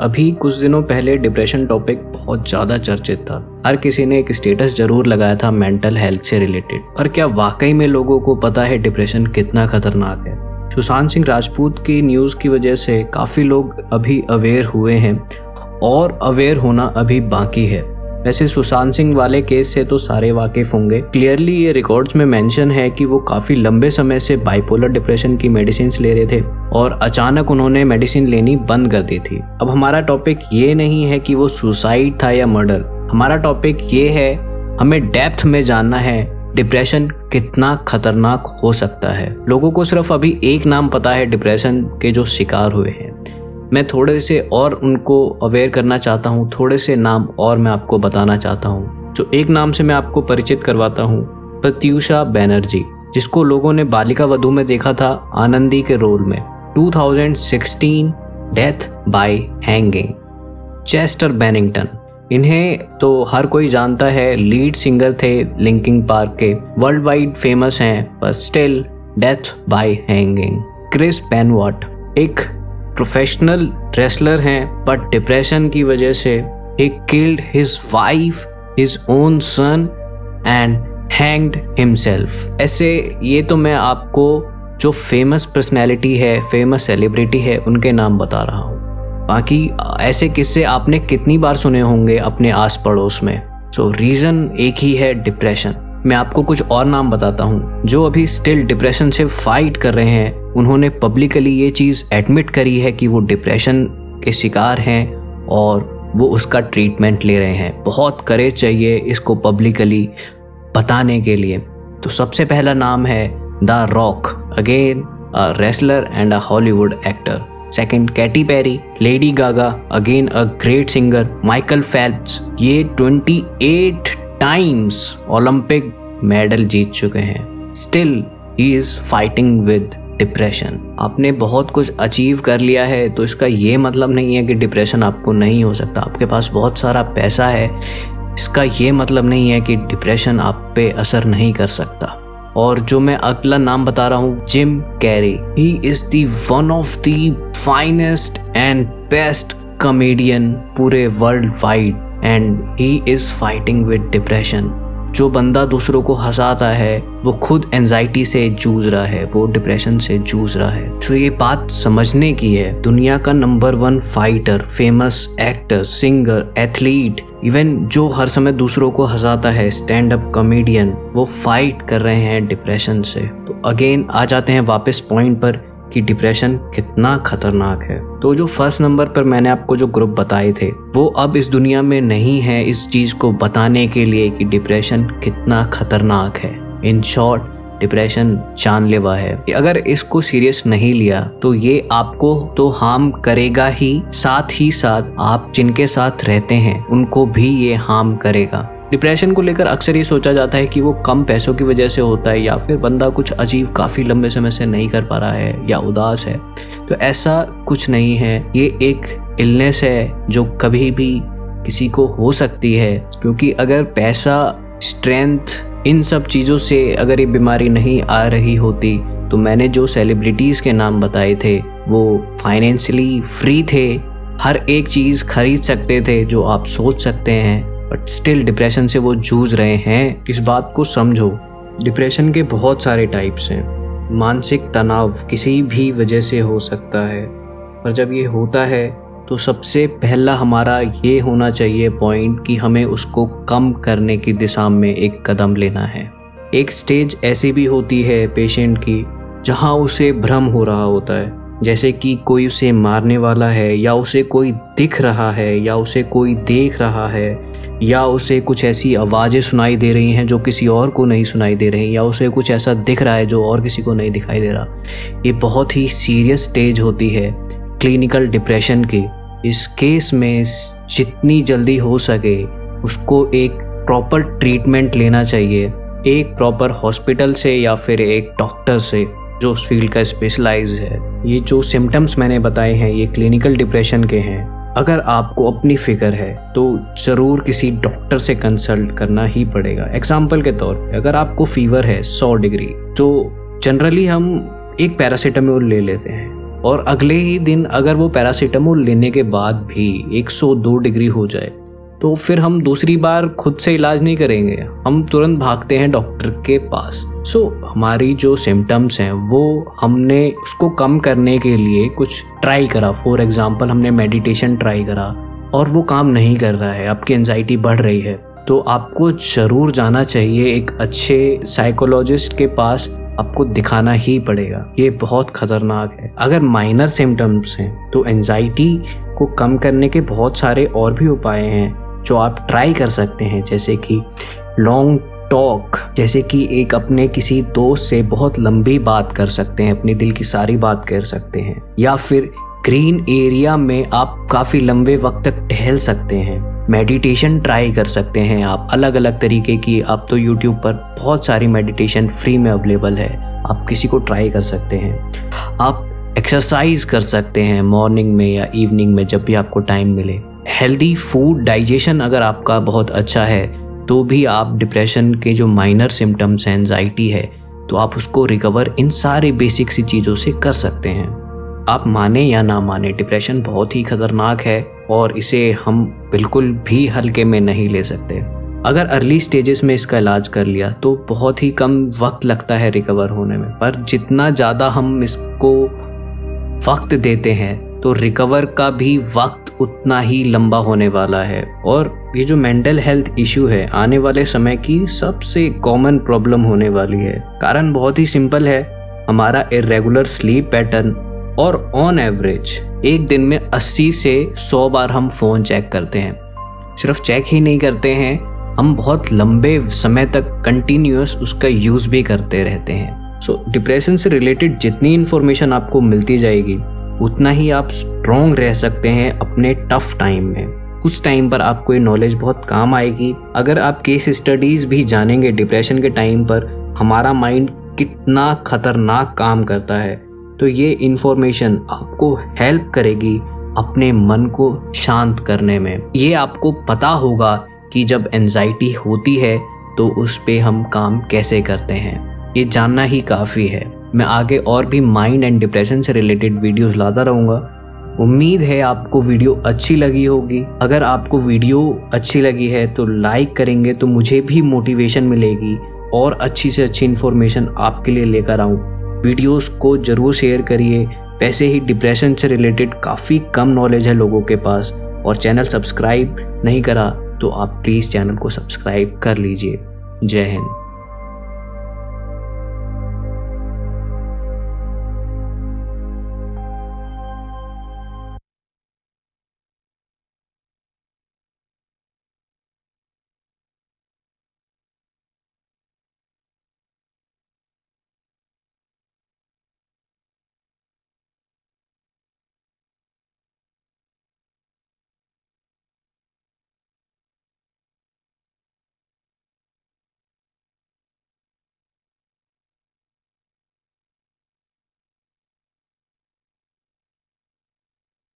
अभी कुछ दिनों पहले डिप्रेशन टॉपिक बहुत ज़्यादा चर्चित था। हर किसी ने एक स्टेटस ज़रूर लगाया था मेंटल हेल्थ से रिलेटेड पर क्या वाकई में लोगों को पता है डिप्रेशन कितना खतरनाक है? सुशांत सिंह राजपूत की न्यूज़ की वजह से काफ़ी लोग अभी अवेयर हुए हैं और अवेयर होना अभी बाकी है। वैसे सुशांत सिंह वाले केस से तो सारे वाकिफ होंगे। क्लियरली ये रिकॉर्ड्स में मेंशन है कि वो काफ़ी लंबे समय से बाइपोलर डिप्रेशन की मेडिसिन ले रहे थे और अचानक उन्होंने मेडिसिन लेनी बंद कर दी थी। अब हमारा टॉपिक ये नहीं है कि वो सुसाइड था या मर्डर हमारा टॉपिक ये है, हमें डेप्थ में जानना है डिप्रेशन कितना खतरनाक हो सकता है। लोगों को सिर्फ़ अभी एक नाम पता है डिप्रेशन के जो शिकार हुए हैं। मैं थोड़े से और उनको अवेयर करना चाहता हूँ, थोड़े से नाम और मैं आपको बताना चाहता हूँ। जो एक नाम से मैं आपको परिचित करवाता हूँ, प्रत्यूषा बैनर्जी, जिसको लोगों ने बालिका वधु में देखा था आनंदी के रोल में। 2016 death by hanging Chester Bennington इन्हें तो हर कोई जानता है लीड सिंगर थे लिंकिंग पार्क के। वर्ल्ड वाइड फ़ेमस हैं पर still death by hanging Chris Benoit एक प्रोफेशनल रेसलर हैं बट डिप्रेशन की वजह से ही killed his wife his own son and hanged himself ऐसे ये तो मैं आपको जो फ़ेमस पर्सनैलिटी है फ़ेमस सेलिब्रिटी है उनके नाम बता रहा हूँ। बाकी ऐसे किस्से आपने कितनी बार सुने होंगे अपने आस पड़ोस में? सो so, रीज़न एक ही है डिप्रेशन मैं आपको कुछ और नाम बताता हूँ। जो अभी स्टिल डिप्रेशन से फाइट कर रहे हैं, उन्होंने पब्लिकली ये चीज़ एडमिट करी है कि वो डिप्रेशन के शिकार हैं और वो उसका ट्रीटमेंट ले रहे हैं। बहुत करेज चाहिए इसको पब्लिकली बताने के लिए। तो सबसे पहला नाम है the Rock again a wrestler and a Hollywood actor second Katy Perry Lady Gaga again a great singer Michael Phelps ये 28 टाइम्स ओलंपिक मेडल जीत चुके हैं। Still he is fighting with depression आपने बहुत कुछ अचीव कर लिया है तो इसका ये मतलब नहीं है कि डिप्रेशन आपको नहीं हो सकता। आपके पास बहुत सारा पैसा है, इसका ये मतलब नहीं है कि डिप्रेशन आप पे असर नहीं कर सकता। और जो मैं अगला नाम बता रहा हूँ Jim Carrey he is the one of the finest and best comedian पूरे world wide and he is fighting with depression जो बंदा दूसरों को हंसाता है, वो खुद एनजाइटी से जूझ रहा है, वो डिप्रेशन से जूझ रहा है। तो ये बात समझने की है, दुनिया का number one fighter famous actor singer athlete even जो हर समय दूसरों को हंसाता है स्टैंड अप कॉमेडियन वो फाइट कर रहे हैं डिप्रेशन से। तो अगेन आ जाते हैं वापस पॉइंट पर। कि डिप्रेशन कितना खतरनाक है। तो जो फ़र्स्ट नंबर पर मैंने आपको जो ग्रुप बताए थे, वो अब इस दुनिया में नहीं है इस चीज़ को बताने के लिए कि डिप्रेशन कितना खतरनाक है। इन शॉर्ट, डिप्रेशन जानलेवा है। अगर इसको सीरियस नहीं लिया तो ये आपको तो हार्म करेगा ही, साथ ही साथ आप जिनके साथ रहते हैं, उनको भी ये हार्म करेगा। डिप्रेशन को लेकर अक्सर ये सोचा जाता है कि वो कम पैसों की वजह से होता है या फिर बंदा कुछ अजीब काफ़ी लंबे समय से नहीं कर पा रहा है या उदास है। तो ऐसा कुछ नहीं है। ये एक इलनेस है जो कभी भी किसी को हो सकती है, क्योंकि अगर पैसा स्ट्रेंथ इन सब चीज़ों से अगर ये बीमारी नहीं आ रही होती तो मैंने जो सेलिब्रिटीज़ के नाम बताए थे, वो फाइनेंशियली फ्री थे। हर एक चीज़ खरीद सकते थे, जो आप सोच सकते हैं। बट स्टिल डिप्रेशन से वो जूझ रहे हैं। इस बात को समझो। डिप्रेशन के बहुत सारे टाइप्स हैं। मानसिक तनाव किसी भी वजह से हो सकता है। पर जब ये होता है तो सबसे पहला हमारा ये होना चाहिए पॉइंट कि हमें उसको कम करने की दिशा में एक कदम लेना है। एक स्टेज ऐसी भी होती है पेशेंट की, जहाँ उसे भ्रम हो रहा होता है। जैसे कि कोई उसे मारने वाला है, या उसे कोई दिख रहा है, या उसे कोई देख रहा है। या उसे कुछ ऐसी आवाज़ें सुनाई दे रही हैं जो किसी और को नहीं सुनाई दे रही, या उसे कुछ ऐसा दिख रहा है जो और किसी को नहीं दिखाई दे रहा। ये बहुत ही सीरियस स्टेज होती है क्लिनिकल डिप्रेशन की। इस केस में जितनी जल्दी हो सके उसको एक प्रॉपर ट्रीटमेंट लेना चाहिए। एक प्रॉपर हॉस्पिटल से या फिर एक डॉक्टर से जो उस फ़ील्ड का स्पेशलाइज है। ये जो सिम्टम्स मैंने बताए हैं, ये क्लिनिकल डिप्रेशन के हैं। अगर आपको अपनी फ़िक्र है तो ज़रूर किसी डॉक्टर से कंसल्ट करना ही पड़ेगा। एग्ज़ाम्पल के तौर पर अगर आपको फीवर है 100 डिग्री तो जनरली हम एक पैरासीटामोल ले लेते हैं। और अगले ही दिन अगर वो पैरासीटामोल लेने के बाद भी 102 डिग्री हो जाए तो फिर हम दूसरी बार खुद से इलाज नहीं करेंगे। हम तुरंत भागते हैं डॉक्टर के पास। सो so, हमारी जो सिम्टम्स हैं वो हमने उसको कम करने के लिए कुछ ट्राई करा। फॉर एग्ज़ाम्पल हमने मेडिटेशन ट्राई करा और वो काम नहीं कर रहा है। आपकी एनजाइटी बढ़ रही है। तो आपको ज़रूर जाना चाहिए एक अच्छे साइकोलॉजिस्ट के पास। आपको दिखाना ही पड़ेगा। ये बहुत खतरनाक है। अगर माइनर सिम्टम्स हैं तो एनजाइटी को कम करने के बहुत सारे और भी उपाय हैं। जो आप ट्राई कर सकते हैं, जैसे कि लॉन्ग टॉक जैसे कि एक अपने किसी दोस्त से बहुत लंबी बात कर सकते हैं, अपने दिल की सारी बात कर सकते हैं, या फिर ग्रीन एरिया में आप काफ़ी लंबे वक्त तक टहल सकते हैं मेडिटेशन ट्राई कर सकते हैं आप अलग अलग तरीके की, आप तो यूट्यूब पर बहुत सारी मेडिटेशन फ्री में अवेलेबल है, आप किसी को ट्राई कर सकते हैं, आप एक्सरसाइज कर सकते हैं मॉर्निंग में या इवनिंग में जब भी आपको टाइम मिले। हेल्दी फ़ूड डाइजेशन अगर आपका बहुत अच्छा है तो भी आप डिप्रेशन के जो माइनर सिम्टम्स हैं एनजाइटी है तो आप उसको रिकवर इन सारे बेसिक सी चीज़ों से कर सकते हैं। आप माने या ना माने डिप्रेशन बहुत ही खतरनाक है और इसे हम बिल्कुल भी हल्के में नहीं ले सकते। अगर अर्ली स्टेजेस में इसका इलाज कर लिया तो बहुत ही कम वक्त लगता है रिकवर होने में, पर जितना ज़्यादा हम इसको वक्त देते हैं तो रिकवर का भी वक्त उतना ही लंबा होने वाला है। और ये जो मेंटल हेल्थ इश्यू है, आने वाले समय की सबसे कॉमन प्रॉब्लम होने वाली है। कारण बहुत ही सिंपल है, हमारा इरेगुलर स्लीप पैटर्न और ऑन एवरेज एक दिन में 80 से 100 बार हम फ़ोन चेक करते हैं। सिर्फ़ चेक ही नहीं करते हैं, हम बहुत लंबे समय तक कंटिन्यूस उसका यूज़ भी करते रहते हैं। सो डिप्रेशन से रिलेटेड जितनी इन्फॉर्मेशन आपको मिलती जाएगी उतना ही आप स्ट्रोंग रह सकते हैं अपने टफ टाइम में। कुछ टाइम पर आपको ये नॉलेज बहुत काम आएगी। अगर आप केस स्टडीज़ भी जानेंगे डिप्रेशन के टाइम पर, हमारा माइंड कितना खतरनाक काम करता है। तो ये इन्फॉर्मेशन आपको हेल्प करेगी अपने मन को शांत करने में। ये आपको पता होगा कि जब एनजाइटी होती है तो उस पर हम काम कैसे करते हैं। ये जानना ही काफ़ी है। मैं आगे और भी माइंड एंड डिप्रेशन से रिलेटेड वीडियोस लाता रहूँगा। उम्मीद है आपको वीडियो अच्छी लगी होगी। अगर आपको वीडियो अच्छी लगी है तो लाइक करेंगे तो मुझे भी मोटिवेशन मिलेगी। और अच्छी से अच्छी इन्फॉर्मेशन आपके लिए लेकर आऊँ। वीडियोस को ज़रूर शेयर करिए। वैसे ही डिप्रेशन से रिलेटेड काफ़ी कम नॉलेज है लोगों के पास। और चैनल सब्सक्राइब नहीं करा तो आप प्लीज़ चैनल को सब्सक्राइब कर लीजिए। जय हिंद।